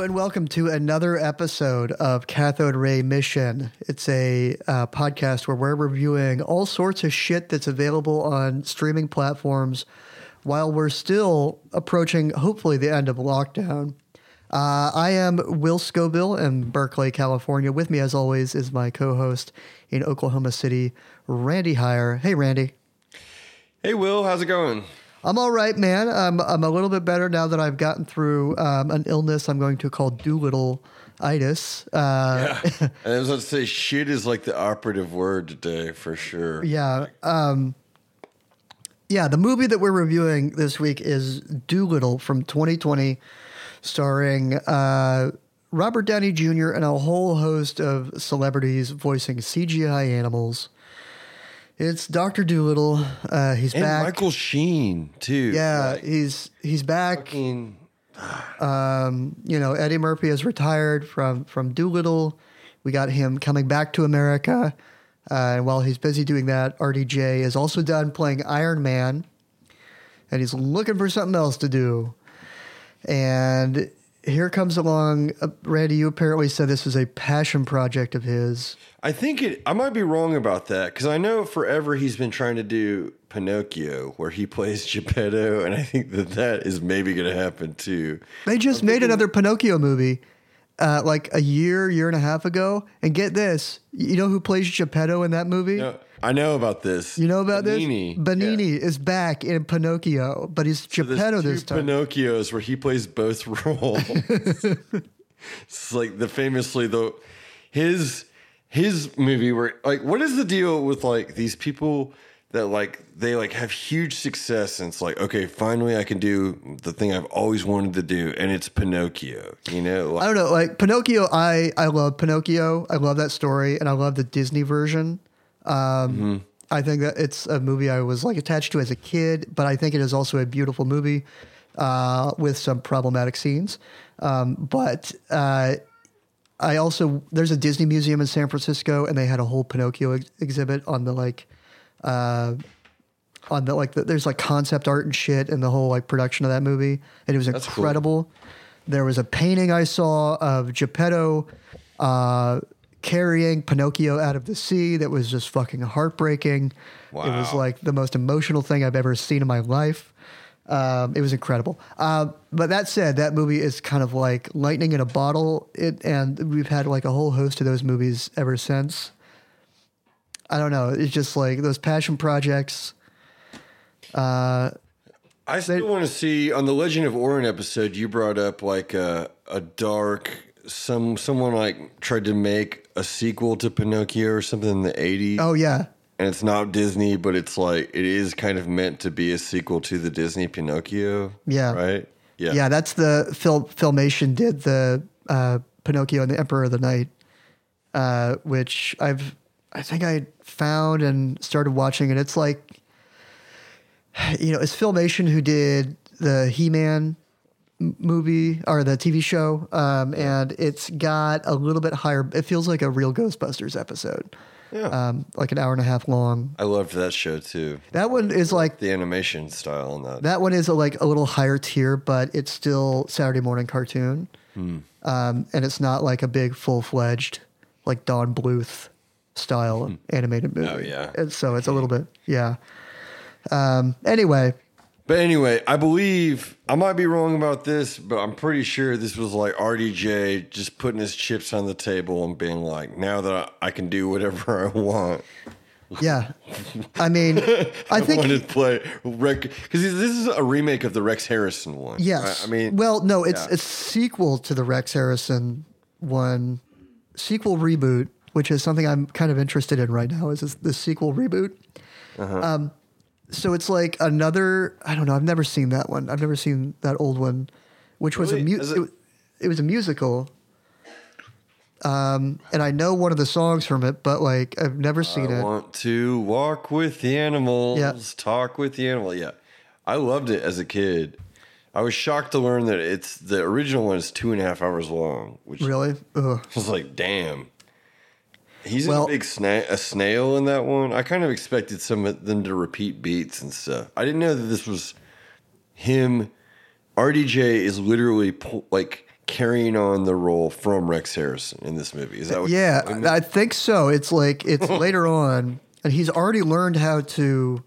And welcome to another episode of Cathode Ray Mission. It's a uh, podcast where we're reviewing all sorts of shit that's available on streaming platforms while we're still approaching, hopefully, the end of lockdown. Uh, I am Will Scoville in Berkeley, California. With me, as always, is my co host in Oklahoma City, Randy Heyer. Hey, Randy. Hey, Will, how's it going? I'm all right, man. I'm I'm a little bit better now that I've gotten through um, an illness I'm going to call Dolittle itis. Uh, yeah. I was about to say, shit is like the operative word today for sure. Yeah. Um, yeah. The movie that we're reviewing this week is Dolittle from 2020, starring uh, Robert Downey Jr. and a whole host of celebrities voicing CGI animals. It's Doctor Dolittle. Uh, he's and back. Michael Sheen too. Yeah, like, he's he's back. Fucking, um, you know, Eddie Murphy has retired from from Dolittle. We got him coming back to America, uh, and while he's busy doing that, RDJ is also done playing Iron Man, and he's looking for something else to do. And here comes along, uh, Randy. You apparently said this was a passion project of his. I think it. I might be wrong about that because I know forever he's been trying to do Pinocchio, where he plays Geppetto, and I think that that is maybe going to happen too. They just I'm made thinking, another Pinocchio movie, uh, like a year, year and a half ago. And get this, you know who plays Geppetto in that movie? No, I know about this. You know about Benigni. this? Benigni yeah. is back in Pinocchio, but he's Geppetto so this time. Pinocchios where he plays both roles. it's like the famously though his his movie where like what is the deal with like these people that like they like have huge success and it's like okay finally i can do the thing i've always wanted to do and it's pinocchio you know like, i don't know like pinocchio i i love pinocchio i love that story and i love the disney version um mm-hmm. i think that it's a movie i was like attached to as a kid but i think it is also a beautiful movie uh with some problematic scenes um but uh I also there's a Disney museum in San Francisco, and they had a whole Pinocchio ex- exhibit on the like, uh, on the like the, there's like concept art and shit, and the whole like production of that movie, and it was That's incredible. Cool. There was a painting I saw of Geppetto uh, carrying Pinocchio out of the sea that was just fucking heartbreaking. Wow. It was like the most emotional thing I've ever seen in my life. Um, it was incredible. Uh, but that said, that movie is kind of like lightning in a bottle. It and we've had like a whole host of those movies ever since. I don't know. It's just like those passion projects. Uh, I still want to see on the Legend of Orin episode. You brought up like a a dark some someone like tried to make a sequel to Pinocchio or something in the 80s. Oh yeah and it's not Disney, but it's like it is kind of meant to be a sequel to the Disney Pinocchio. Yeah. Right. Yeah. Yeah. That's the film. Filmation did the uh, Pinocchio and the Emperor of the Night, uh, which I've I think I found and started watching, and it's like, you know, it's Filmation who did the He Man movie or the TV show, um, and it's got a little bit higher. It feels like a real Ghostbusters episode. Yeah. Um, like an hour and a half long. I loved that show too. That one is like the animation style on that. That one is a, like a little higher tier, but it's still Saturday morning cartoon. Hmm. Um, and it's not like a big full fledged like Don Bluth style hmm. animated movie. Oh yeah. And so it's a little bit yeah. Um, anyway, but anyway, I believe I might be wrong about this, but I'm pretty sure this was like RDJ just putting his chips on the table and being like, "Now that I can do whatever I want." Yeah, I mean, I think I wanted to play Rex because this is a remake of the Rex Harrison one. Yes, I, I mean, well, no, it's yeah. a sequel to the Rex Harrison one, sequel reboot, which is something I'm kind of interested in right now. Is the sequel reboot? Uh-huh. Um, so it's like another. I don't know. I've never seen that one. I've never seen that old one, which was a mu- it-, it, it was a musical. Um, and I know one of the songs from it, but like I've never seen I it. I want to walk with the animals, yeah. talk with the animal. Yeah, I loved it as a kid. I was shocked to learn that it's the original one is two and a half hours long. Which really, Ugh. I was like, damn. He's well, a big sna- a snail in that one. I kind of expected some of them to repeat beats and stuff. I didn't know that this was him. RDJ is literally like carrying on the role from Rex Harrison in this movie. Is that what? Yeah, I think so. It's like it's later on, and he's already learned how to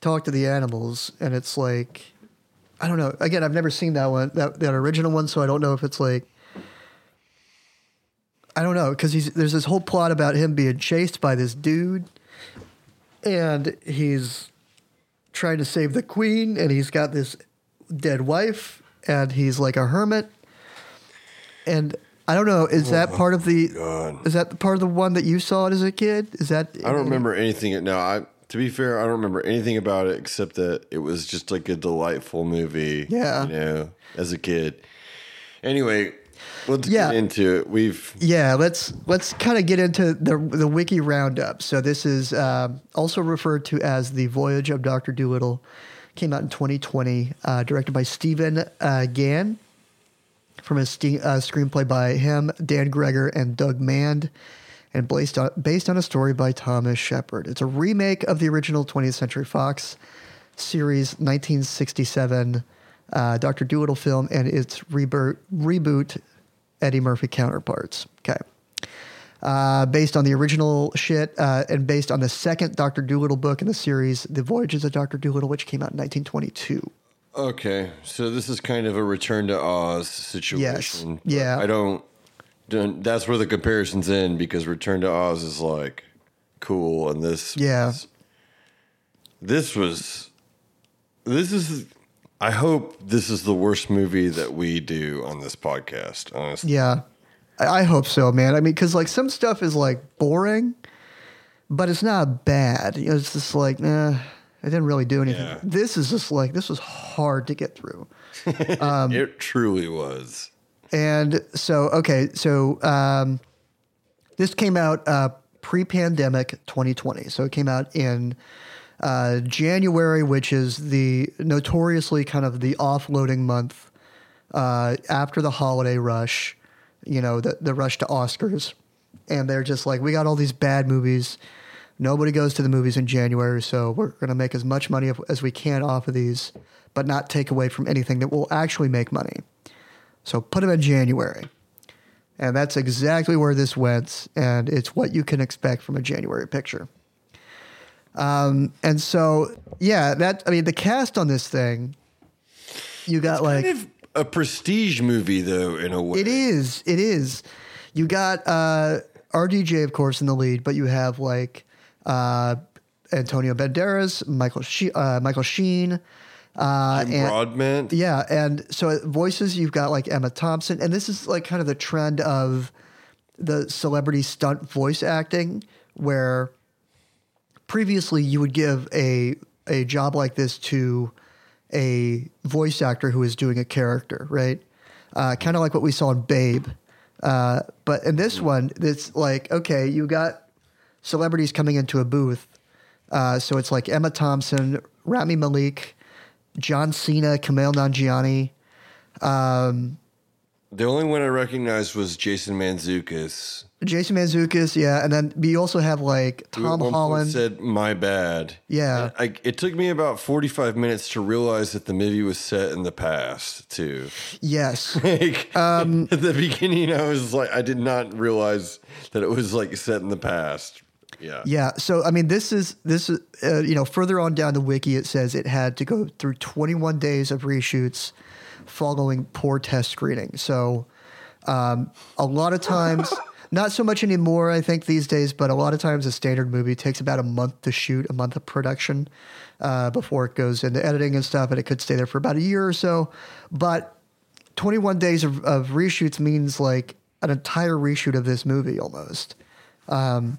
talk to the animals, and it's like I don't know. Again, I've never seen that one, that that original one, so I don't know if it's like I don't know because he's there's this whole plot about him being chased by this dude, and he's trying to save the queen, and he's got this dead wife, and he's like a hermit, and I don't know. Is that oh part of the? God. Is that the part of the one that you saw it as a kid? Is that? I don't remember anything. Now, I to be fair, I don't remember anything about it except that it was just like a delightful movie. Yeah. you know, as a kid. Anyway, let's Yeah. get into it. We've Yeah, let's let's kind of get into the the wiki roundup. So this is um, also referred to as the Voyage of Doctor Dolittle. Came out in 2020, uh, directed by Stephen uh, Gaghan, from a ste- uh, screenplay by him, Dan Gregor, and Doug Mand, and based on based on a story by Thomas Shepherd. It's a remake of the original 20th Century Fox series 1967 uh, Doctor Dolittle film and its reboot reboot Eddie Murphy counterparts. Okay. Uh, based on the original shit uh, and based on the second Doctor Dolittle book in the series, The Voyages of Doctor Dolittle, which came out in 1922. okay. So this is kind of a return to Oz situation. but Yeah. I don't. don't that's where the comparisons end because Return to Oz is like cool, and this Yeah. was- this was this is. I hope this is the worst movie that we do on this podcast. Honestly, Yeah, I, I hope so, man. I mean, because like some stuff is like boring, but it's not bad. You know, it's just like, nah, I didn't really do anything. Yeah. This is just like this was hard to get through. it truly was. And so, okay, so um, this came out uh, pre-pandemic 2020. So it came out in uh, January, which is the notoriously kind of the offloading month uh, after the holiday rush. You know, the the rush to Oscars, and they're just like, we got all these bad movies. Nobody goes to the movies in January, so we're going to make as much money as we can off of these, but not take away from anything that will actually make money. So put them in January. And that's exactly where this went. And it's what you can expect from a January picture. Um, and so, yeah, that, I mean, the cast on this thing, you got like, Kind of a prestige movie, though, in a way. it is, it is. You got uh, RDJ, of course, in the lead, but you have like uh, Antonio Banderas, Michael, she- uh, Michael Sheen. Uh, Jim and- Broadbent. Yeah, and so voices you've got like Emma Thompson, and this is like kind of the trend of the celebrity stunt voice acting, where previously you would give a a job like this to a voice actor who is doing a character, right? Uh, kind of like what we saw in Babe, uh, but in this one, it's like okay, you got celebrities coming into a booth, uh, so it's like Emma Thompson, Rami Malek. John Cena, Kumail Nanjiani. The only one I recognized was Jason Mantzoukas. Jason Mantzoukas, yeah, and then we also have like Tom Holland. said, "My bad." Yeah. I, it took me about forty-five minutes to realize that the movie was set in the past too. yes, Like Um, at the beginning, I was like, I did not realize that it was like set in the past. Yeah. yeah. So I mean, this is this is uh, you know further on down the wiki, it says it had to go through 21 days of reshoots following poor test screening. So um, a lot of times. Not so much anymore, I think, these days, but a lot of times a standard movie takes about a month to shoot, a month of production uh, before it goes into editing and stuff, and it could stay there for about a year or so. But 21 days of, of reshoots means like an entire reshoot of this movie almost. Um,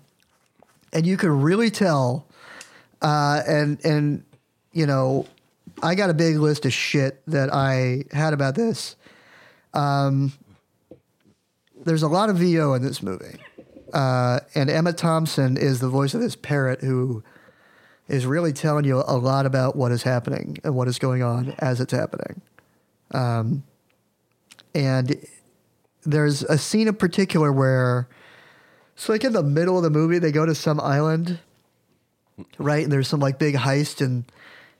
and you could really tell, uh, and, and, you know, I got a big list of shit that I had about this. Um, there's a lot of VO in this movie. Uh, and Emma Thompson is the voice of this parrot who is really telling you a lot about what is happening and what is going on as it's happening. Um, and there's a scene in particular where it's like in the middle of the movie, they go to some island, right? And there's some like big heist and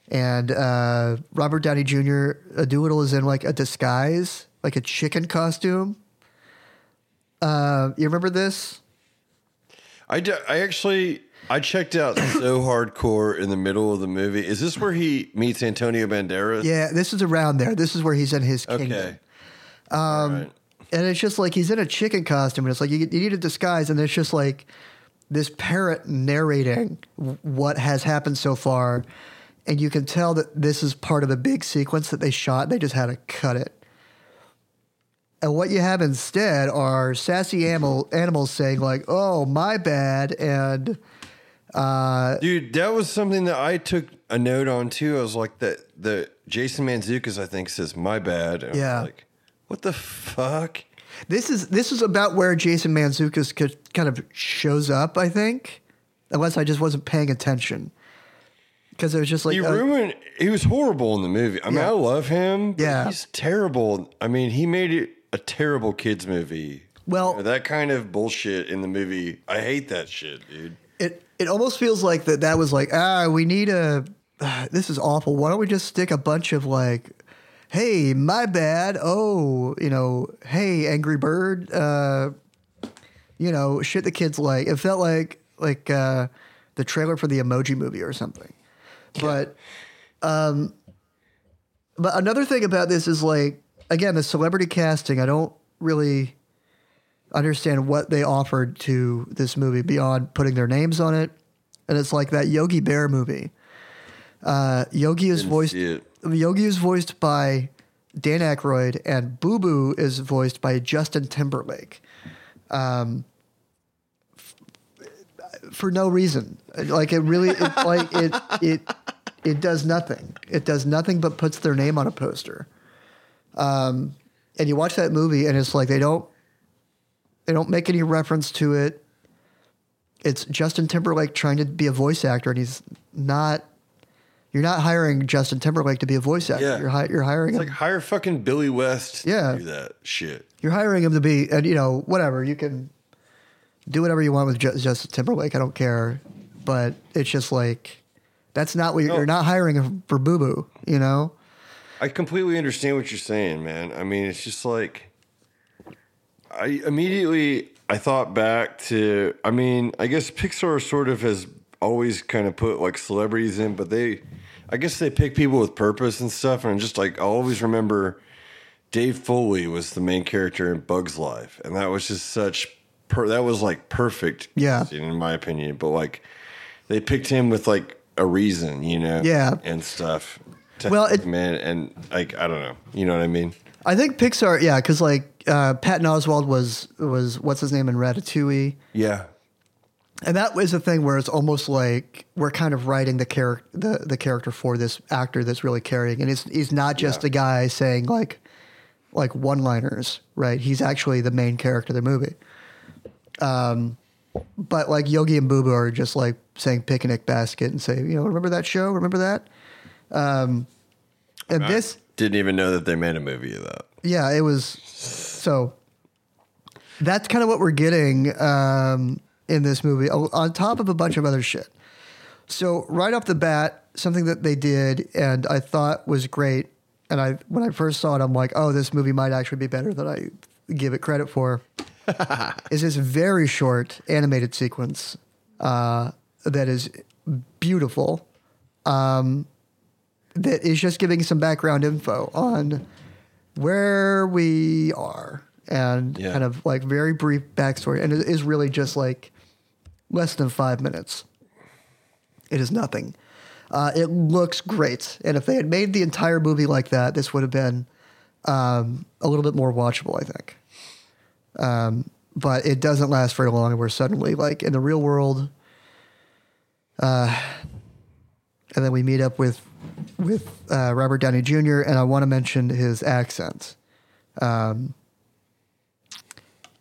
and uh, Robert Downey Jr. Uh, Dolittle is in like a disguise like a chicken costume. Uh, you remember this? I, d- I actually I checked out so hardcore in the middle of the movie. Is this where he meets Antonio Banderas? Yeah, this is around there. This is where he's in his kingdom. Okay. Um, And it's just like he's in a chicken costume, and it's like you, you need a disguise, and it's just like this parrot narrating what has happened so far, and you can tell that this is part of a big sequence that they shot. They just had to cut it. And what you have instead are sassy animal, animals saying like, "Oh, my bad," and uh, Dude, that was something that I took a note on too. I was like that the Jason Mantzoukas, I think, says my bad. And Yeah. like, what the fuck? This is this is about where Jason Mantzoukas could, kind of shows up, I think, unless I just wasn't paying attention. Because it was just like, He uh, ruined he was horrible in the movie. I mean, Yeah. I love him, but Yeah. he's terrible. I mean, he made it a terrible kids movie. Well- You know, that kind of bullshit in the movie. I hate that shit, dude. it it almost feels like that that was like, ah, we need a. this is awful. Why don't we just stick a bunch of like, hey, my bad. Oh, you know, hey, Angry Bird. Uh, you know, shit the kids like. It felt like like uh, the trailer for the Emoji Movie or something. But um, but another thing about this is like again the celebrity casting. I don't really understand what they offered to this movie beyond putting their names on it. And it's like that Yogi Bear movie. Uh, Yogi is Didn't voiced. Yogi is voiced by Dan Aykroyd, and Boo Boo is voiced by Justin Timberlake. Um, f- for no reason, like it really, it, like it, it, it does nothing. It does nothing but puts their name on a poster. Um, and you watch that movie, and it's like they don't, they don't make any reference to it. It's Justin Timberlake trying to be a voice actor, and he's not. You're not hiring Justin Timberlake to be a voice actor. Yeah. You're, hi- you're hiring It's him. like hire fucking Billy West Yeah. to do that shit. you're hiring him to be, and you know, whatever. You can do whatever you want with Ju- Justin Timberlake. I don't care, but it's just like that's not what you're, No. you're not hiring him for Boo Boo. You know? I completely understand what you're saying, man. I mean, it's just like I immediately I thought back to I mean, I guess Pixar sort of has always kind of put like celebrities in, but they I guess they pick people with purpose and stuff and just like I always remember Dave Foley was the main character in Bugs Life and that was just such per, that was like perfect Yeah. in my opinion, but like they picked him with like a reason, you know, Yeah. and stuff. Well, it- in, and like I don't know, you know what I mean? I think Pixar, yeah, because like uh, Patton Oswalt was was what's his name in Ratatouille. Yeah, And that was a thing where it's almost like we're kind of writing the character the, the character for this actor that's really carrying. And he's he's not just Yeah. a guy saying like like one liners, right? He's actually the main character of the movie. Um but like Yogi and Boo Boo are just like saying picnic basket and say, you know, remember that show? Remember that? Um and this didn't even know that they made a movie of that. yeah, it was so. That's kind of what we're getting um, in this movie, on top of a bunch of other shit. So right off the bat, something that they did and I thought was great, and I when I first saw it, I'm like, oh, this movie might actually be better than I give it credit for. is this very short animated sequence uh, that is beautiful that is just giving some background info on where we are and Yeah. kind of like very brief backstory. And it is really just like less than five minutes. It is nothing. Uh, it looks great. And if they had made the entire movie like that, this would have been um, a little bit more watchable, I think. Um, but it doesn't last very long. And we're suddenly like in the real world. Uh, and then we meet up with with uh, Robert Downey Jr. and I want to mention his accent. Um,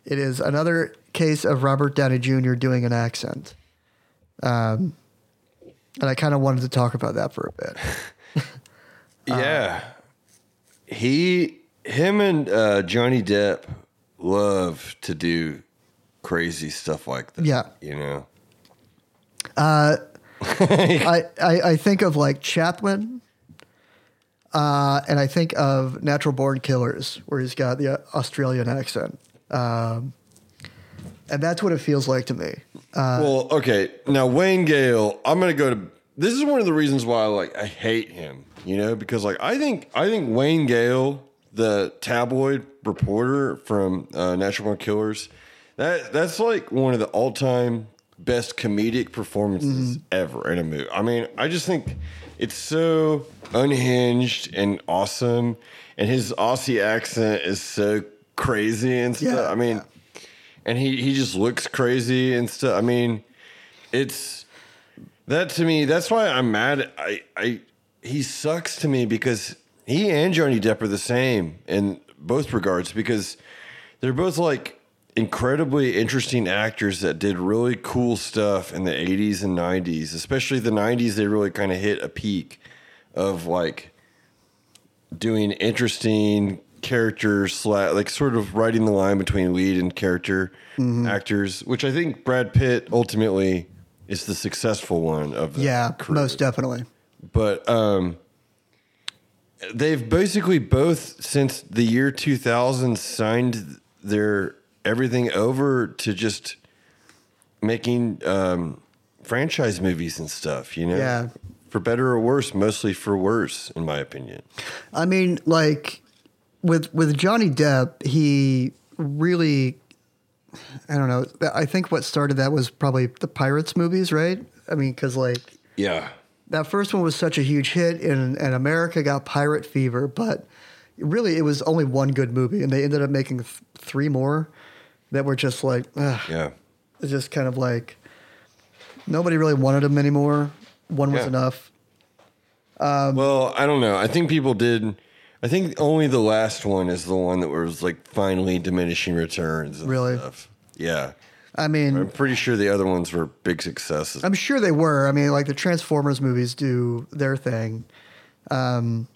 it is another case of Robert Downey Jr. doing an accent, um, and I kind of wanted to talk about that for a bit. yeah, he, him, and uh, Johnny Depp love to do crazy stuff like that. Yeah. you know. I, I I think of like Chaplin. uh, and I think of Natural Born Killers, where he's got the Australian accent. Um, and that's what it feels like to me. Uh, well, okay. Now Wayne Gale, I'm gonna go to. This is one of the reasons why like I hate him. You know, because like I think I think Wayne Gale, the tabloid reporter from uh, Natural Born Killers, that that's like one of the all time best comedic performances mm-hmm. ever in a movie. I mean, I just think it's so unhinged and awesome, and his Aussie accent is so crazy and stuff. Yeah, I mean, and he he just looks crazy and stuff. I mean, it's that to me. That's why I'm mad. I I he sucks to me because he and Johnny Depp are the same in both regards because they're both like incredibly interesting actors that did really cool stuff in the 80s and 90s especially the 90s they really kind of hit a peak of like doing interesting characters like sort of writing the line between lead and character actors which i think brad pitt ultimately is the successful one of the yeah, crew most definitely. but um, they've basically both since the year 2000 signed their everything over to just making um, franchise movies and stuff you know Yeah. for better or worse mostly for worse in my opinion I mean, like with with Johnny Depp, he really, I don't know. I think what started that was probably the Pirates movies, right? I mean, because like yeah that first one was such a huge hit, and and America got pirate fever, but really it was only one good movie, and they ended up making th- three more that were just like, ugh, yeah it's just kind of like nobody really wanted them anymore. One was Yeah. enough. well i don't know i think people did i think only the last one is the one that was like finally diminishing returns and Really? stuff. yeah I mean, i'm pretty sure the other ones were big successes I'm sure they were. I mean, like the Transformers movies do their thing. Um,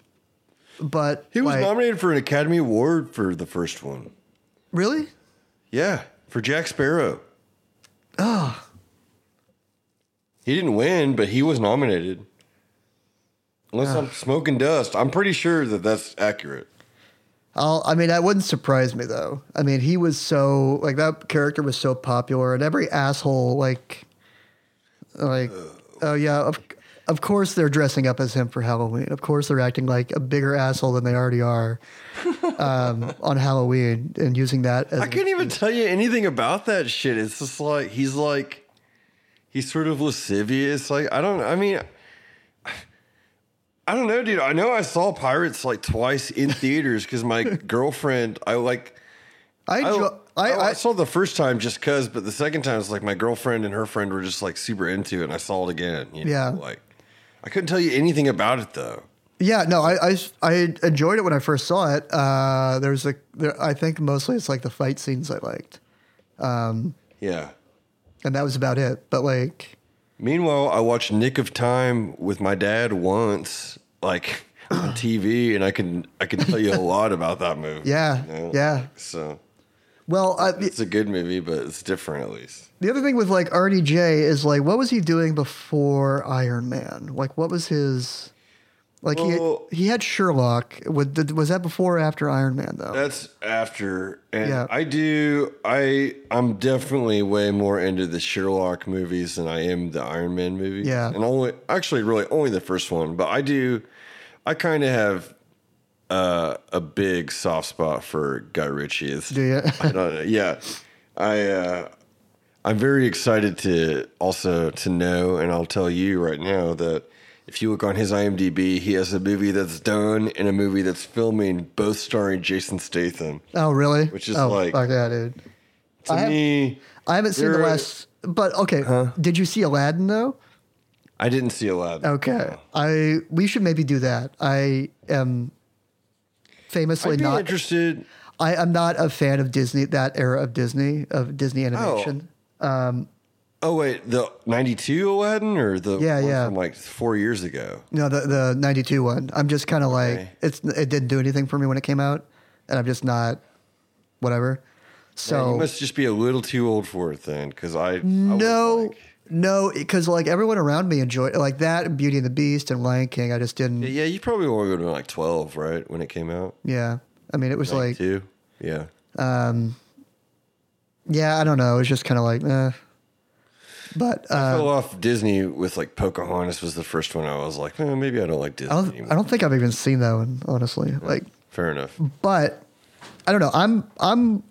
but He was like, nominated for an Academy Award for the first one. really? Yeah, for Jack Sparrow. Oh, He didn't win, but he was nominated. Unless I'm smoking dust, I'm pretty sure that that's accurate. I'll, I mean, that wouldn't surprise me though. I mean, he was so like that character was so popular, and every asshole like, like, oh yeah, of of course they're dressing up as him for Halloween. Of course they're acting like a bigger asshole than they already are um, on Halloween and using that as I couldn't even tell you anything about that shit. It's just like he's like he's sort of lascivious. Like I don't. I mean, I don't know, dude. I know I saw Pirates like twice in theaters because my girlfriend. I like. I, I, I, I, I, saw the first time just cause, but the second time it's like my girlfriend and her friend were just like super into it, and I saw it again. you know, Yeah. like I couldn't tell you anything about it though. Yeah, no, I, I, I enjoyed it when I first saw it. Uh, there's a, there, I think mostly it's like the fight scenes I liked, Yeah. and that was about it. But like, Meanwhile, I watched Nick of Time with my dad once, like on TV, and I can I can tell you a lot about that movie. Yeah, you know? yeah. So well, uh, it's a good movie, but it's different at least. the other thing with like RDJ is like, what was he doing before Iron Man? Like, what was his, like Well- he he had Sherlock. Was, was that before or after Iron Man though? That's after, and Yeah. I do. I I'm definitely way more into the Sherlock movies than I am the Iron Man movie. Yeah. and only actually really only the first one, but I do. I kind of have uh, a big soft spot for Guy Ritchie. It's, Do you? I don't know. Yeah, I uh, I'm very excited to also to know, and I'll tell you right now that if you look on his IMDb, he has a movie that's done and a movie that's filming, both starring Jason Statham. oh, really? Which is oh, like- fuck yeah, dude. To I have- me, I haven't seen the last, but okay. Did you see Aladdin though? I didn't see Aladdin. Okay, I we should maybe do that. I am famously not. interested. I am not a fan of Disney. That era of Disney of Disney animation. Oh um, wait, the '92 Aladdin or the Yeah, one yeah. from like four years ago? No, the the '92 one. I'm just kind of like Okay. it's. It didn't do anything for me when it came out, and I'm just not. Whatever. So you must just be a little too old for it then, because I I was no, like- No, because like everyone around me enjoyed like that and Beauty and the Beast and Lion King. I just didn't. Yeah, you probably were going to like twelve, right, when it came out. Yeah, I mean it was like two. Yeah. yeah, I don't know. It was just kind of like, eh. But I uh, fell off Disney with like Pocahontas was the first one. I was like, eh, maybe I don't like Disney I don't. anymore. I don't think I've even seen that one honestly. Like, Fair enough. but I don't know. I'm I'm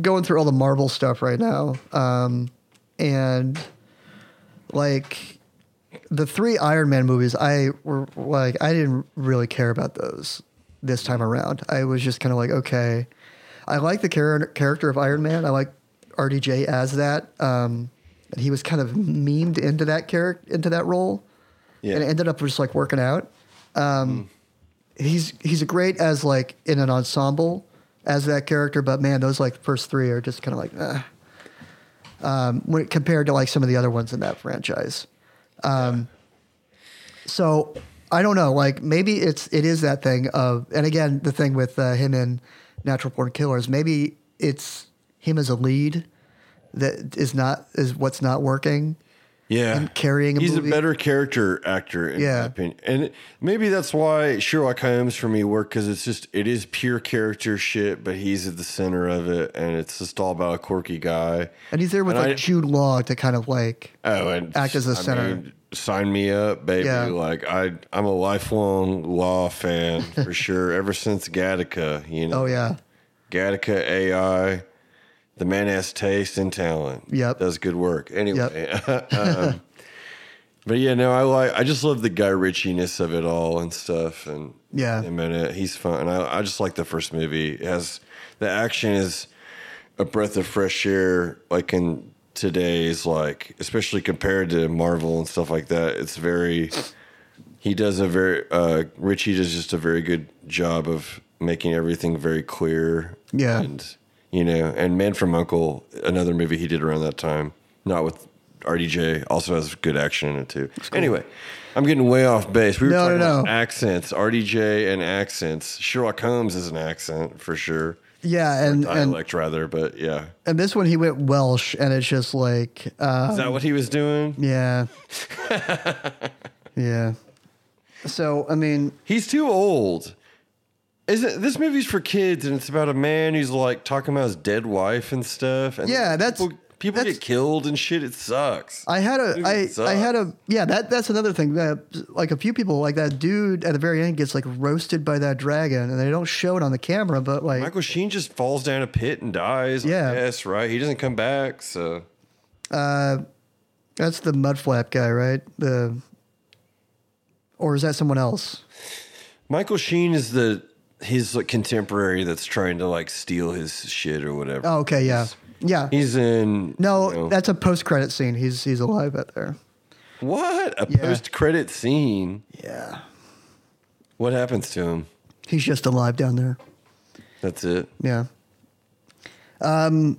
going through all the Marvel stuff right now, um, and like the three Iron Man movies, I were like I didn't really care about those this time around. I was just kind of like, okay, I like the char- character of Iron Man. I like RDJ as that, um, and he was kind of memed into that character into that role, Yeah. and it ended up just like working out. Um, He's he's great as like in an ensemble as that character, but man, those like first three are just kind of like, eh. um, when compared to like some of the other ones in that franchise. Um, So I don't know. Like maybe it's it is that thing of, and again, the thing with uh, him in Natural Born Killers, maybe it's him as a lead that is not is what's not working. Yeah, and carrying a He's movie. a better character actor, in Yeah. my opinion, and maybe that's why Sherlock Holmes for me worked because it's just it is pure character shit, but he's at the center of it, and it's just all about a quirky guy. And he's there with And like I- Jude Law to kind of like Oh, and Act as a I center. mean, sign me up, baby. Yeah. Like I, I'm a lifelong Law fan for sure. Ever since Gattaca, you know. oh yeah Gattaca AI, the man has taste and talent. Yep. does good work. Anyway, um, but yeah, no, I like. I just love the Guy Ritchie-ness of it all and stuff. And Yeah. in it, he's fun. I, I just like the first movie. It has the action is a breath of fresh air, like in today's like, especially compared to Marvel and stuff like that. It's very. He does a very uh, Ritchie does just a very good job of making everything very clear. Yeah. and you know, and Man from Uncle, another movie he did around that time, not with RDJ, also has good action in it too. Anyway, I'm getting way off base. We were No, talking no, about no. accents, RDJ and accents. Sherlock Holmes is an accent for sure. yeah and and Dialect rather, but yeah. and this one he went Welsh and it's just like uh, Is that what he was doing? yeah yeah. So I mean He's too old. Is it, this movie's for kids, and it's about a man who's like talking about his dead wife and stuff. And Yeah, that's- people, people that's- get killed and shit. It sucks. I had a I I had a yeah that that's another thing that like a few people like that dude at the very end gets like roasted by that dragon and they don't show it on the camera but like Michael Sheen just falls down a pit and dies. Yeah. Yes, right. He doesn't come back. So uh, that's the mud flap guy right the or is that someone else Michael Sheen is the his like contemporary that's trying to like steal his shit or whatever. oh okay yeah yeah He's in no you know- that's a post credit scene he's he's alive out there what a Yeah. post credit scene. yeah What happens to him? he's just alive down there That's it. Yeah. Um,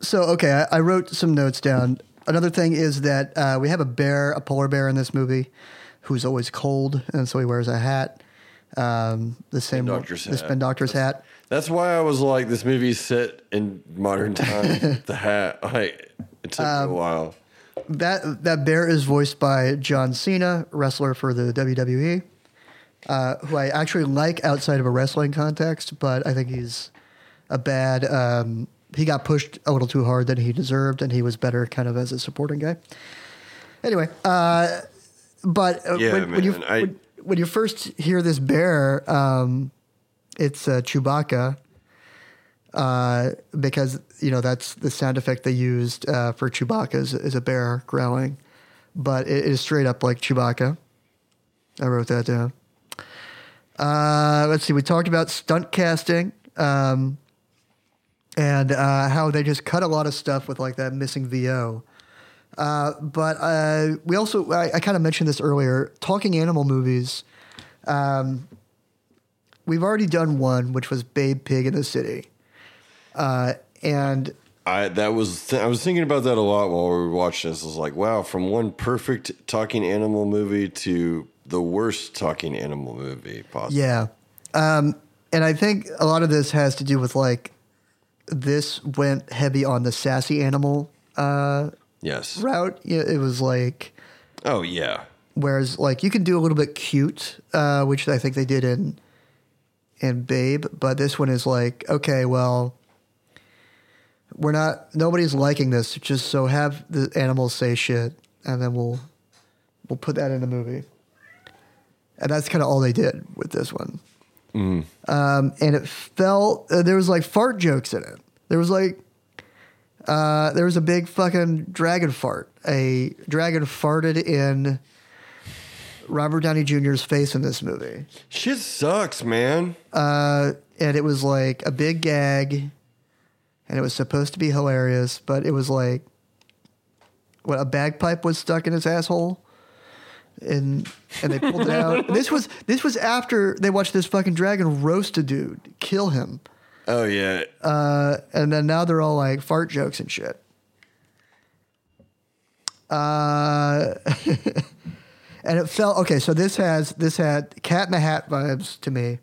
so okay, I, I wrote some notes down. Another thing is that uh, we have a bear, a polar bear in this movie, who's always cold, and so he wears a hat. Um, the same Spin doctor's the hat. spin doctor's hat. That's why I was like, this movie's set in modern times. the hat, like, it took Um, me a while. That that bear is voiced by John Cena, wrestler for the WWE, uh, who I actually like outside of a wrestling context, but I think he's a bad. Um, he got pushed a little too hard than he deserved, and he was better kind of as a supporting guy. Anyway, uh, but uh, Yeah, when, when you man, I- when, you first hear this bear, um, it's uh, Chewbacca uh, because you know that's the sound effect they used uh, for Chewbacca is, is a bear growling, but it is straight up like Chewbacca. I wrote that down. Uh, let's see. We talked about stunt casting um, and uh, how they just cut a lot of stuff with like that missing VO. Uh, but uh, we also, I, I kind of mentioned this earlier. Talking animal movies. Um, we've already done one, which was Babe Pig in the City, uh, and I that was I was thinking about that a lot while we were watching this. I was like, wow, from one perfect talking animal movie to the worst talking animal movie possible. Yeah. Um, and I think a lot of this has to do with like this went heavy on the sassy animal uh, Yes. route. Yeah, It was like Oh yeah. whereas like you can do a little bit cute, uh, which I think they did in in Babe, but this one is like okay, well, we're not nobody's liking this. Just so have the animals say shit, and then we'll we'll put that in the movie. And that's kind of all they did with this one. Um, and it felt uh, there was like fart jokes in it. There was like uh, there was a big fucking dragon fart. A dragon farted in Robert Downey Jr.'s face in this movie. Shit sucks, man. Uh, and it was like a big gag, and it was supposed to be hilarious, but it was like what a bagpipe was stuck in his asshole, and and they pulled it out. this was this was after they watched this fucking dragon roast a dude, kill him, Oh yeah. uh, and then now they're all like fart jokes and shit. Uh, and it felt okay. So this has this had Cat in the Hat vibes to me,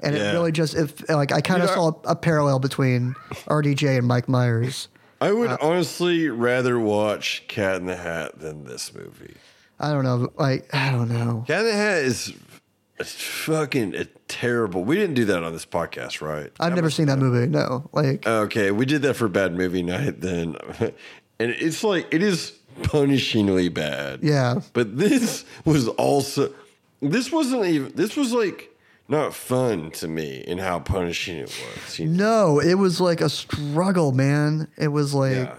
and Yeah. it really just if like I kind of saw a parallel between RDJ and Mike Myers. I would Uh, honestly rather watch Cat in the Hat than this movie. I don't know, like I don't know. Cat in the Hat is it's fucking uh, terrible. We didn't do that on this podcast, right? I've never seen that movie. No, like Okay, we did that for bad movie night then. And it's like it is punishingly bad. Yeah. But this was also this wasn't even this was like not fun to me in how punishing it was. you know? no, it was like a struggle, man. It was like, Yeah.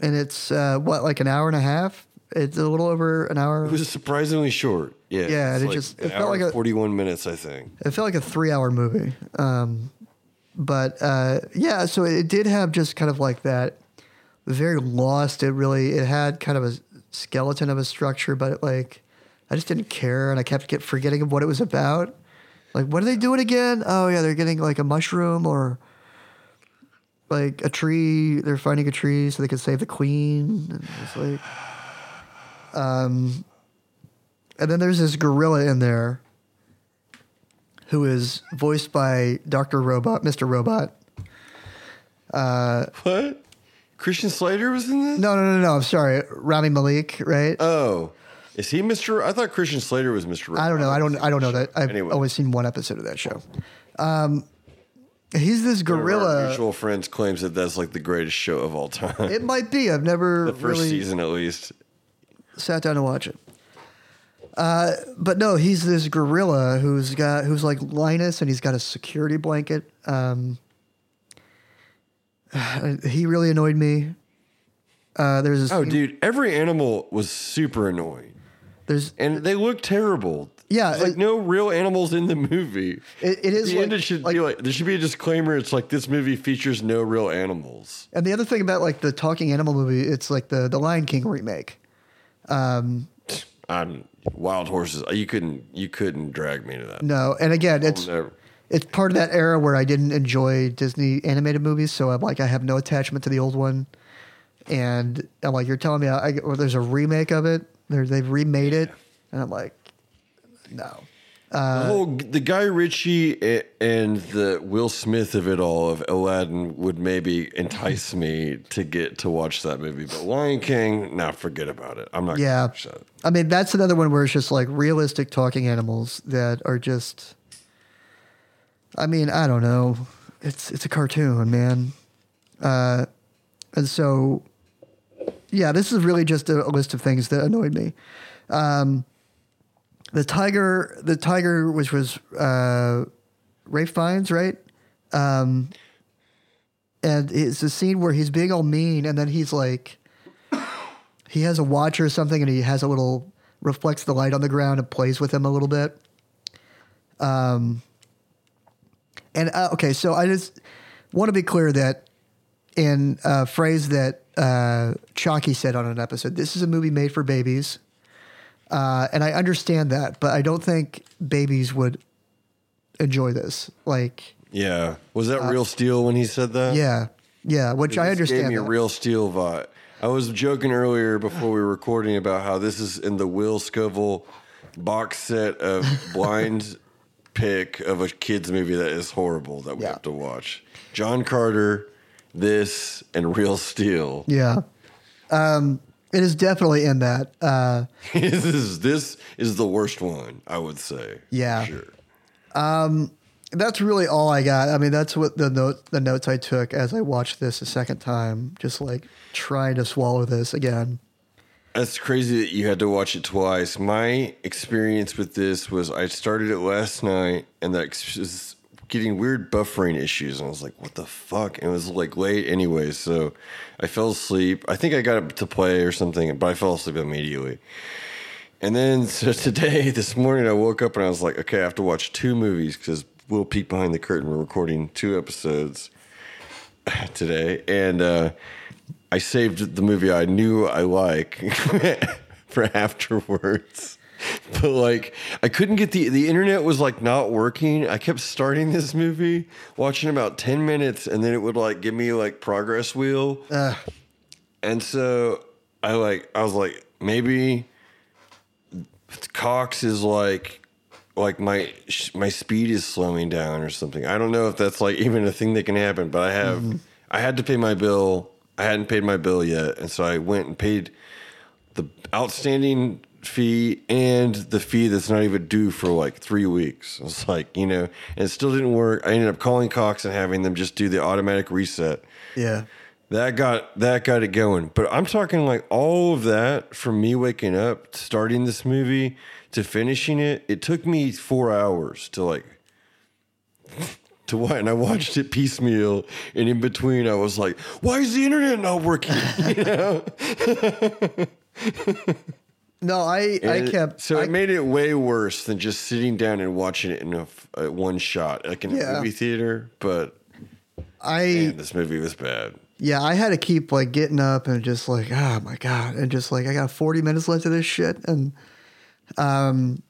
and it's uh, what like an hour and a half. It's a little over an hour. It was surprisingly short. Yeah. Yeah, it just- it felt like a- 41 minutes, I think. It felt like a three-hour movie. Um, but uh, yeah, so it did have just kind of like that very lost. It really it had kind of a skeleton of a structure, but it, like I just didn't care, and I kept get forgetting of what it was about. Like, what are they doing again? Oh yeah, they're getting like a mushroom or like a tree. They're finding a tree so they can save the queen. And it's like, um, and then there's this gorilla in there who is voiced by Dr. Robot, Mr. Robot. What? Christian Slater was in this? No, no, no, no. I'm sorry. Rami Malek, right? Oh. Is he Mr. I thought Christian Slater was Mr. I don't know. I don't. I don't know that. I've Anyway. only seen one episode of that show. Um, he's this One gorilla. mutual friends claims that that's like the greatest show of all time. It might be. I've never the first really season, at least. Sat down to watch it. Uh, but no, he's this gorilla who's got who's like Linus, and he's got a security blanket. Um, he really annoyed me. Uh, there's this Oh, dude, every animal was super annoying, there's and they look terrible. Yeah, There's, like no real animals in the movie. It- it is the like- end, it should like- be like there should be a disclaimer. It's like this movie features no real animals. And the other thing about like the talking animal movie, it's like the the Lion King remake. Um, I'm wild horses. You couldn't you couldn't drag me to that. No, and again, it's never. it's part of that era where I didn't enjoy Disney animated movies, so I'm like I have no attachment to the old one. And I'm like, you're telling me I, or there's a remake of it? There, they've remade it, and I'm like, no. The whole the Guy Ritchie and the Will Smith of it all of Aladdin would maybe entice me to get to watch that movie, but Lion King, nah, forget about it. I'm not. Yeah, gonna watch that. I mean that's another one where it's just like realistic talking animals that are just. I mean, I don't know. It's it's a cartoon, man, uh, and so, yeah, this is really just a, a list of things that annoyed me. Um, the tiger, the tiger, which was uh, Ralph Fiennes, right? Um, and it's a scene where he's being all mean, and then he's like, he has a watch or something and he has a little reflects the light on the ground and plays with him a little bit um and uh, okay so i just want to be clear that in a phrase that uh chalky said on an episode this is a movie made for babies uh and i understand that but i don't think babies would enjoy this like Yeah, was that real steel when he said that? Uh, yeah yeah which i understand Gave me a that. real steel vibe. I was joking earlier before we were recording about how this is in the Will Scoville box set of blind pick of a kids movie that is horrible that we Yeah. have to watch. John Carter, this, and Real Steel. yeah Um, it is definitely in that. Uh, this is this is the worst one, I would say. Yeah. Sure. that's really all I got. I mean, that's what the note the notes I took as I watched this a second time, just like trying to swallow this again. That's crazy that you had to watch it twice. My experience with this was I started it last night and that getting weird buffering issues. And I was like, what the fuck? And it was like late anyway. So I fell asleep. I think I got up to play or something, but I fell asleep immediately. And then so today, this morning, I woke up and I was like, okay, I have to watch two movies because we'll peek behind the curtain. We're recording two episodes today. And, uh, I saved the movie I knew I like for afterwards. But like I couldn't get the the internet was like not working. I kept starting this movie, watching about 10 minutes and then it would like give me like progress wheel. Uh, And so I like I was like maybe Cox is like like my my speed is slowing down or something. I don't know if that's like even a thing that can happen, but I have I had to pay my bill. I hadn't paid my bill yet, and so I went and paid the outstanding fee and the fee that's not even due for like three weeks. I was like, you know, and it still didn't work. I ended up calling Cox and having them just do the automatic reset. yeah. That got that got it going. But I'm talking like all of that from me waking up, starting this movie to finishing it. It took me four hours to like to watch, and I watched it piecemeal. And in between, I was like, "Why is the internet not working?" You know. No, I I And it- kept so I, it made it way worse than just sitting down and watching it in a, a one shot, like in a movie theater. But I man, this movie was bad. yeah, I had to keep like getting up and just like, oh my god, and just like I got 40 minutes left of this shit, and um,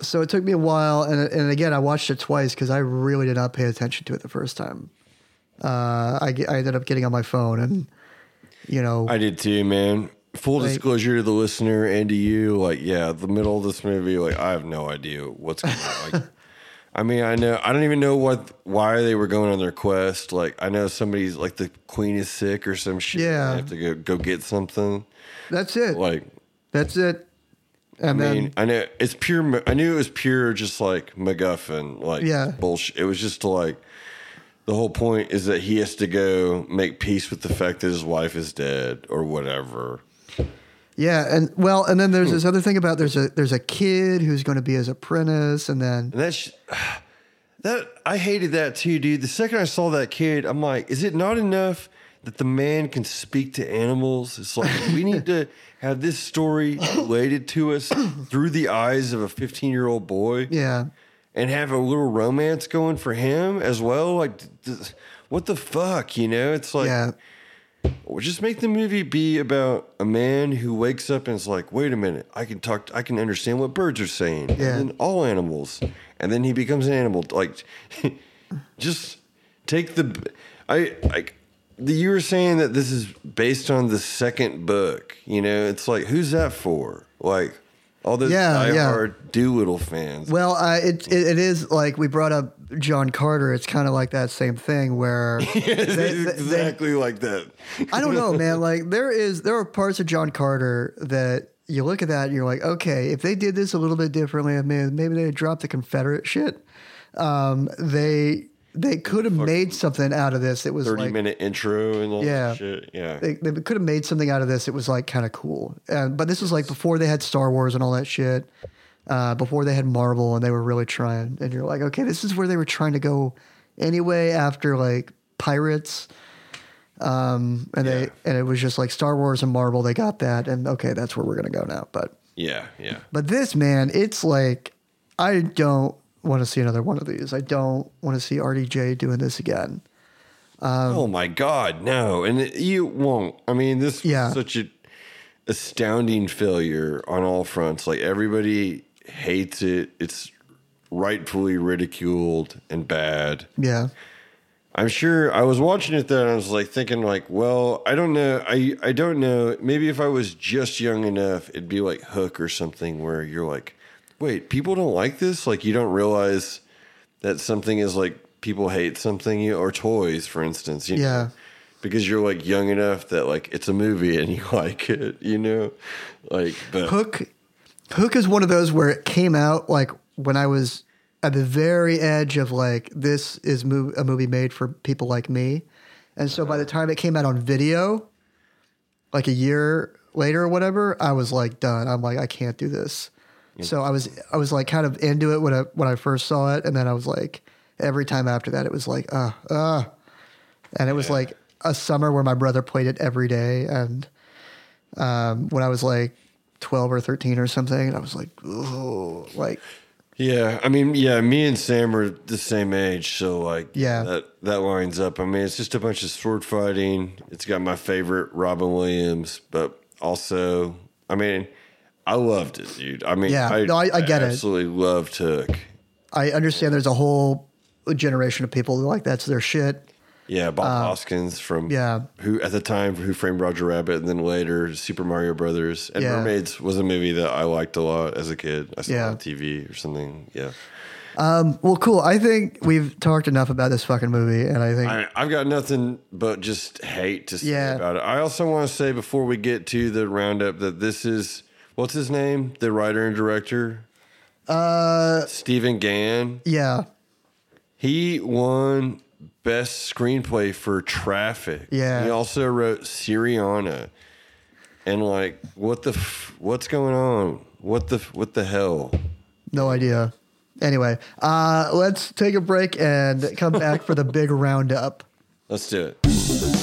so it took me a while, and and again I watched it twice because I really did not pay attention to it the first time. Uh, I I ended up getting on my phone and you know I did too, man. Full Like- disclosure to the listener and to you, like, yeah, the middle of this movie, like, I have no idea what's going on. Like, I mean, I know, I don't even know what, why they were going on their quest. Like, I know somebody's like the queen is sick or some shit. Yeah. they have to go go get something. that's it, Like, that's it, and I then mean, I know it's pure. I knew it was pure, just like MacGuffin, like Yeah. bullshit. It was just to like the whole point is that he has to go make peace with the fact that his wife is dead or whatever. Yeah, and well, and then Hmm. there's this other thing about there's a there's a kid who's going to be his apprentice, and then And that's that I hated that too, dude. The second I saw that kid, I'm like, is it not enough that the man can speak to animals? It's like we need to have this story related to us through the eyes of a 15 year old boy. yeah, and have a little romance going for him as well. Like, th- what the fuck, you know? It's like, yeah, well, just make the movie be about a man who wakes up and is like, wait a minute, I can talk, I can understand what birds are saying, Yeah. and all animals, and then he becomes an animal. Like, just take the, I like. The, you were saying that this is based on the second book. You know, it's like who's that for? Like all those Yeah, yeah. diehard Dolittle fans. Well, uh, it, it it is like we brought up John Carter. It's kind of like that same thing where they- they- exactly like that. I don't know, man. Like there is there are parts of John Carter that you look at that and you're like, okay, if they did this a little bit differently, maybe maybe they dropped the Confederate shit. Um, they they could have made something out of this. It was 30 like minute intro and all Yeah. that shit. Yeah. they, they could have made something out of this. It was like kind of cool. And but this was like before they had Star Wars and all that shit. Uh, before they had Marvel and they were really trying. And you're like, okay, this is where they were trying to go anyway. After like Pirates, um, and Yeah. they and it was just like Star Wars and Marvel. They got that, and okay, that's where we're gonna go now. But yeah. Yeah. but this man, it's like I don't want to see another one of these. I don't want to see RDJ doing this again. Um, oh my God. No. And you won't. I mean, this Yeah. such an astounding failure on all fronts. Like everybody hates it. It's rightfully ridiculed and bad. Yeah, I'm sure I was watching it then. I was like thinking, like, well, I don't know. I I don't know. Maybe if I was just young enough, it'd be like Hook or something, where you're like, wait, people don't like this. Like you don't realize that something is like people hate something, you or toys, for instance. You know? yeah, because you're like young enough that like it's a movie and you like it, you know? Like but Hook Hook is one of those where it came out like when I was at the very edge of like this is mov- a movie made for people like me. And so by the time it came out on video, like a year later or whatever, I was like done. I'm like I can't do this. So I was I was like kind of into it when I when I first saw it and then I was like every time after that it was like uh uh and it was like a summer where my brother played it every day and um, when I was like 12 or 13 or something. And I was like, oh, like, Yeah, I mean, yeah, me and Sam are the same age, so like, Yeah. that that lines up. I mean, it's just a bunch of sword fighting. It's got my favorite Robin Williams, but also, I mean, I loved it, dude. I mean, Yeah, no, I- I get it. Absolutely loved Hook. I understand there's a whole generation of people who like that's their shit. Yeah, Bob Hoskins from Uh, yeah. who at the time Who Framed Roger Rabbit, and then later Super Mario Brothers and Yeah. Mermaids was a movie that I liked a lot as a kid. I saw it Yeah. on TV or something. Yeah. Um, Well, cool. I think we've talked enough about this fucking movie, and I think I, I've got nothing but just hate to say Yeah. about it. I also want to say before we get to the roundup that this is what's his name, the writer and director, uh, Stephen Gaghan. yeah, He won best screenplay for Traffic. Yeah. He also wrote Syriana. And like, what the, f- what's going on? What the, f- what the hell? no idea. Anyway, uh, let's take a break and come back for the big roundup. Let's do it.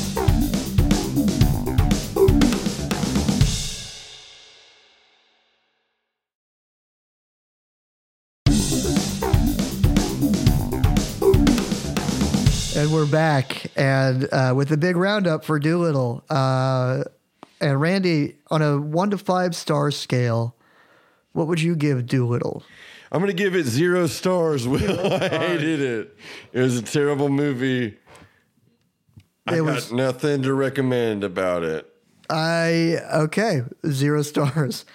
We're back, and uh, with the big roundup for Dolittle. Uh, and Randy, on a one to five star scale, what would you give Dolittle? I'm gonna give it zero stars. Will I hated it. It was a terrible movie. I It got was- nothing to recommend about it. I okay, zero stars.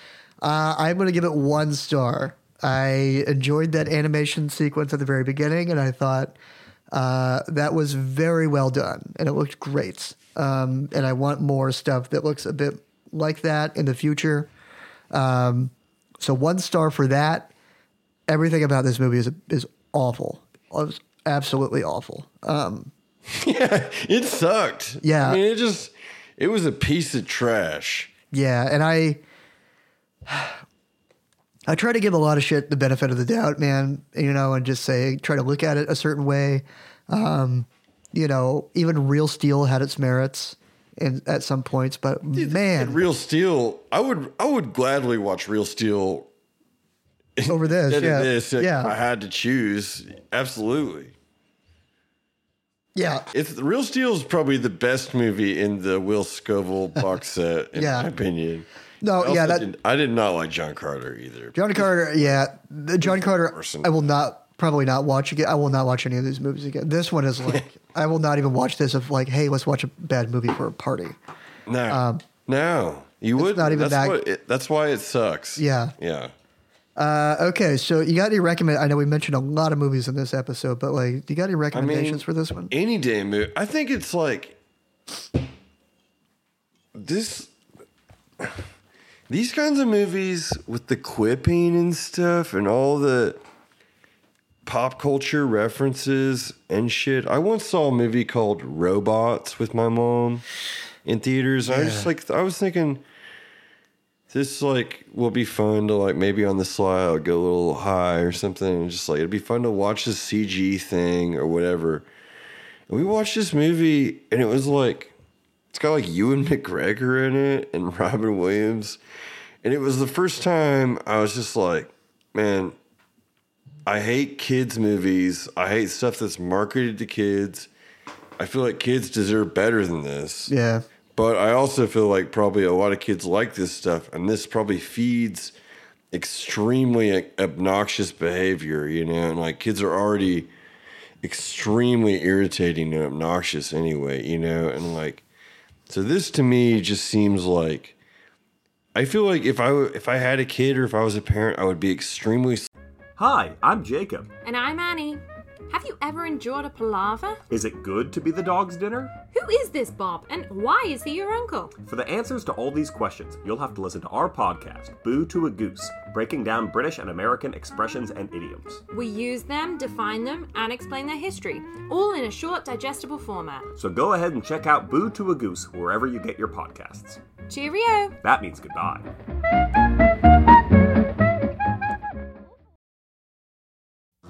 Uh, I'm going to give it one star. I enjoyed that animation sequence at the very beginning, and I thought uh, that was very well done, and it looked great. Um, and I want more stuff that looks a bit like that in the future. Um, so one star for that. Everything about this movie is is awful. It was absolutely awful. Um, Yeah, it sucked. Yeah. I mean, it just it was a piece of trash. Yeah, and I I try to give a lot of shit the benefit of the doubt, man, you know, and just say try to look at it a certain way. Um, you know, even Real Steel had its merits in at some points, but man, Real Steel, I would I would gladly watch Real Steel over this, yeah, this if I had to choose. Absolutely. yeah, It's Real Steel is probably the best movie in the Will Scoville box set, in Yeah. my opinion. No, I yeah, that- didn't- I did not like John Carter either. John Carter, yeah, the John Carter. Person. I will not probably not watch again. I will not watch any of these movies again. This one is like I will not even watch this. Of like, hey, let's watch a bad movie for a party. No, no, you would Um, not even that's that- it, that's why it sucks. Yeah. yeah. Uh, okay, so you got any recommend? I know we mentioned a lot of movies in this episode, but like, do you got any recommendations for this one? Any damn movie. I think it's like this. These kinds of movies with the quipping and stuff and all the pop culture references and shit. I once saw a movie called Robots with my mom in theaters. I was just like, I was thinking, this like will be fun to like maybe on the slide I'll go a little high or something and just like it'd be fun to watch this CG thing or whatever. And we watched this movie and it was like it's got like Ewan McGregor in it and Robin Williams. And it was the first time I was just like, man, I hate kids movies. I hate stuff that's marketed to kids. I feel like kids deserve better than this. Yeah, But I also feel like probably a lot of kids like this stuff, and this probably feeds extremely obnoxious behavior, you know, and like kids are already extremely irritating and obnoxious anyway, you know, and like so this to me just seems like I feel like if I w- if I had a kid or if I was a parent, I would be extremely Hi, I'm Jacob. And I'm Annie. Have you ever endured a palaver? Is it good to be the dog's dinner? Who is this Bob, and why is he your uncle? For the answers to all these questions, you'll have to listen to our podcast, Boo to a Goose, breaking down British and American expressions and idioms. We use them, define them, and explain their history, all in a short, digestible format. So go ahead and check out Boo to a Goose wherever you get your podcasts. Cheerio! That means goodbye.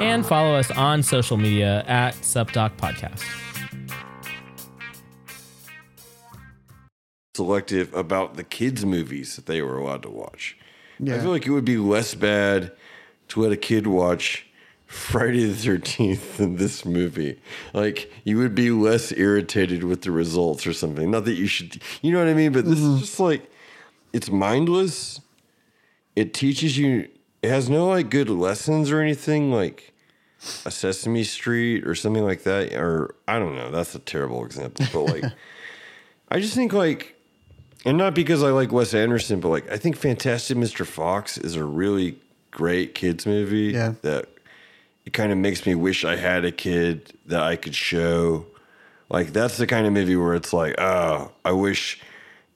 And follow us on social media at SupDoc Podcast. selective about the kids' movies that they were allowed to watch. I feel like it would be less bad to let a kid watch Friday the Thirteenth than this movie. Like you would be less irritated with the results or something. Not that you should, you know what I mean. But this is mm-hmm. just like it's mindless. It teaches you. It has no like good lessons or anything like a Sesame Street or something like that. Or I don't know. That's a terrible example. But like, I just think like and not because I like Wes Anderson, but like I think Fantastic Mr. Fox is a really great kids movie. Yeah. That it kind of makes me wish I had a kid that I could show. Like that's the kind of movie where it's like, oh, I wish,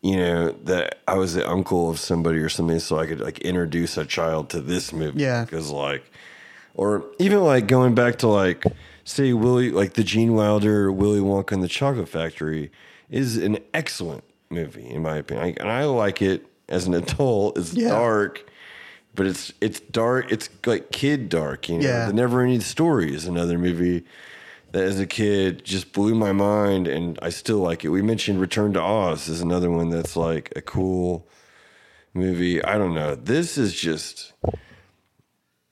you know, that I was the uncle of somebody or something, so I could like introduce a child to this movie. Yeah. Because like, or even like going back to like, say Willie, like the Gene Wilder Willy Wonka and the Chocolate Factory is an excellent movie in my opinion, I, and I like it as an adult. It's Yeah. dark, but it's it's dark. It's like kid dark. You know, Yeah. the Never Ending Story is another movie that as a kid just blew my mind, and I still like it. We mentioned Return to Oz is another one that's like a cool movie. I don't know. This is just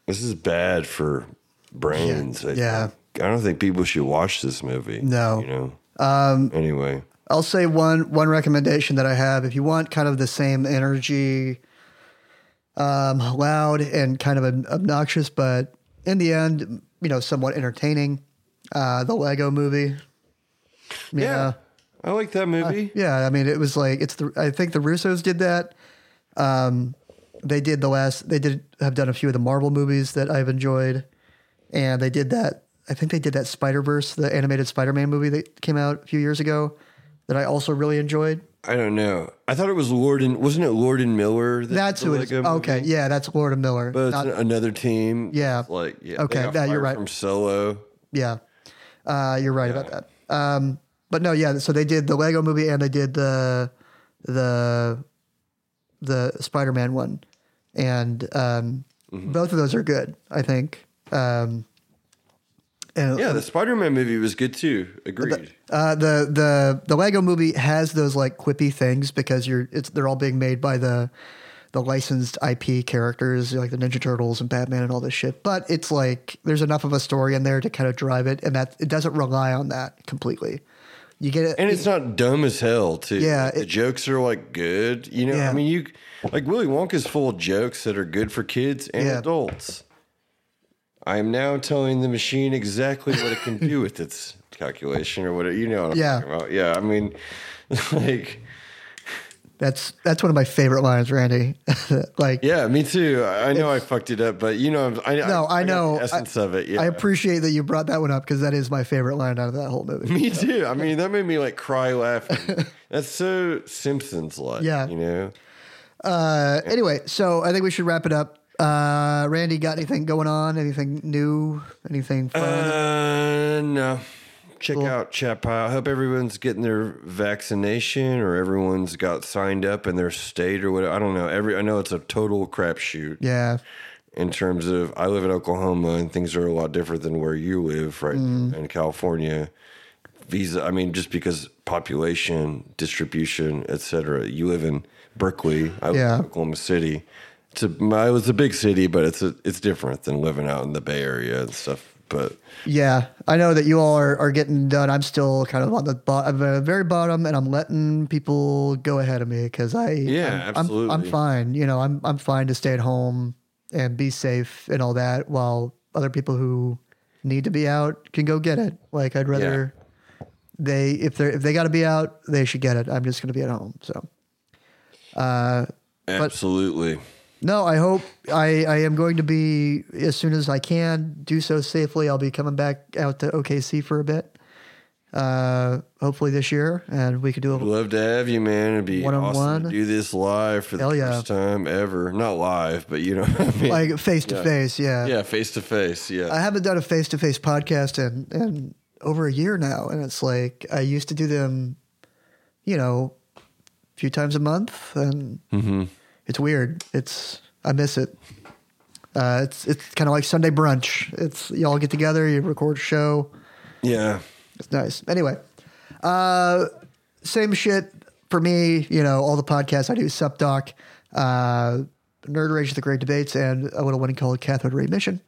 this is bad for brains. I Yeah. I don't think people should watch this movie. No. you know. Um. Anyway, I'll say one one recommendation that I have. If you want kind of the same energy, um, loud and kind of ob- obnoxious, but in the end, you know, somewhat entertaining, uh, the Lego Movie. yeah, I like that movie. Yeah, I mean, it was like it's the. I think the Russos did that. Um, they did the last. They did have done a few of the Marvel movies that I've enjoyed, and they did that. I think they did that Spider Verse, the animated Spider Man movie that came out a few years ago, that I also really enjoyed. I don't know. I thought it was Lord and wasn't it Lord and Miller? that That's who it is. Lego Okay, movie? yeah, that's Lord and Miller. But it's Not- another team. Yeah. Like yeah. Okay, got yeah, you're right. From Solo. Yeah, uh, you're right about that. Um, but no, yeah. So they did the Lego movie and they did the the the Spider Man one, and um, Mm-hmm. both of those are good. I think. Um, and Yeah, the Spider-Man movie was good too. Agreed. uh, the the the Lego movie has those like quippy things because you're it's they're all being made by the the licensed IP characters like the Ninja Turtles and Batman and all this shit. But it's like there's enough of a story in there to kind of drive it, and that it doesn't rely on that completely. You get it, and it's not dumb as hell too. Yeah, the it- jokes are like good. You know, Yeah. I mean, you like Willy Wonka's full of jokes that are good for kids and Yeah. adults. I am now telling the machine exactly what it can do with its calculation or whatever. You know what I'm Yeah. talking about? Yeah, I mean, like, That's that's one of my favorite lines, Randy. like, yeah, me too. I I know I fucked it up, but you know, I no, I, got know. the essence of it. Yeah, I appreciate that you brought that one up because that is my favorite line out of that whole movie. Me too. I mean, that made me like cry laughing. That's so Simpsons like. Yeah. You know? Uh, anyway, so I think we should wrap it up. Uh, Randy, got anything going on? Anything new? Anything fun? Uh, no. Check Cool. out Chat Pile. I hope everyone's getting their vaccination or everyone's got signed up in their state or whatever. I don't know. Every I know it's a total crapshoot Yeah. in terms of I live in Oklahoma and things are a lot different than where you live, right? Mm. In California, visa. I mean, just because population distribution, etc. You live in Berkeley. I live Yeah. in Oklahoma City. It's a, it was a big city, but it's a, it's different than living out in the Bay Area and stuff. But Yeah, I know that you all are, are getting done. I'm still kind of on the bottom, the very bottom, and I'm letting people go ahead of me because I Yeah, I'm, I'm, I'm fine. You know, I'm I'm fine to stay at home and be safe and all that, while other people who need to be out can go get it. Like I'd rather they if they if they got to be out, they should get it. I'm just going to be at home. So uh, absolutely. No, I hope I, I am going to be as soon as I can do so safely. I'll be coming back out to OKC for a bit, uh, hopefully this year, and we could do a Love to have you, man. It'd be One-on-one. awesome to do this live for the Hell yeah. first time ever. Not live, but you know what I mean. like face to face. Yeah, yeah, face to face. Yeah, I haven't done a face to face podcast in in over a year now, and it's like I used to do them, you know, a few times a month, and it's weird. It's I miss it. Uh, it's it's kind of like Sunday brunch. It's y'all get together, you record a show. Yeah. It's nice. Anyway, uh, same shit for me. You know, all the podcasts I do, SupDoc, uh, Nerd Rage, The Great Debates, and a little one called Cathode Ray Mission.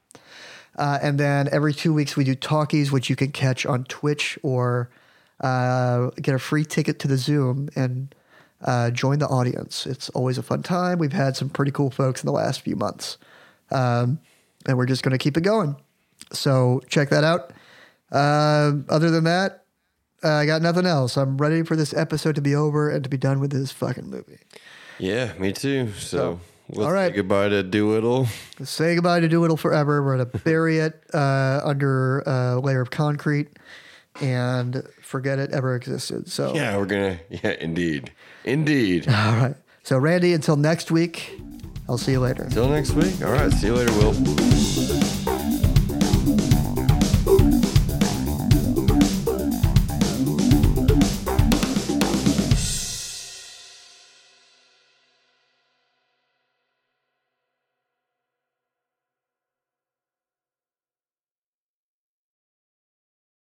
Uh, and then every two weeks we do talkies, which you can catch on Twitch or uh, get a free ticket to the Zoom and uh, join the audience. It's always a fun time. We've had some pretty cool folks in the last few months, um, and we're just going to keep it going. So check that out. Uh, other than that, uh, I got nothing else. I'm ready for this episode to be over and to be done with this fucking movie. Yeah, me too. So, let's all right. say goodbye to Dolittle. Say goodbye to Dolittle forever. We're going to bury it uh, under a layer of concrete and forget it ever existed. So, Yeah, we're gonna. Yeah, indeed, indeed. all right. So, Randy, until next week, I'll see you later. Till next week. All right. See you later, Will.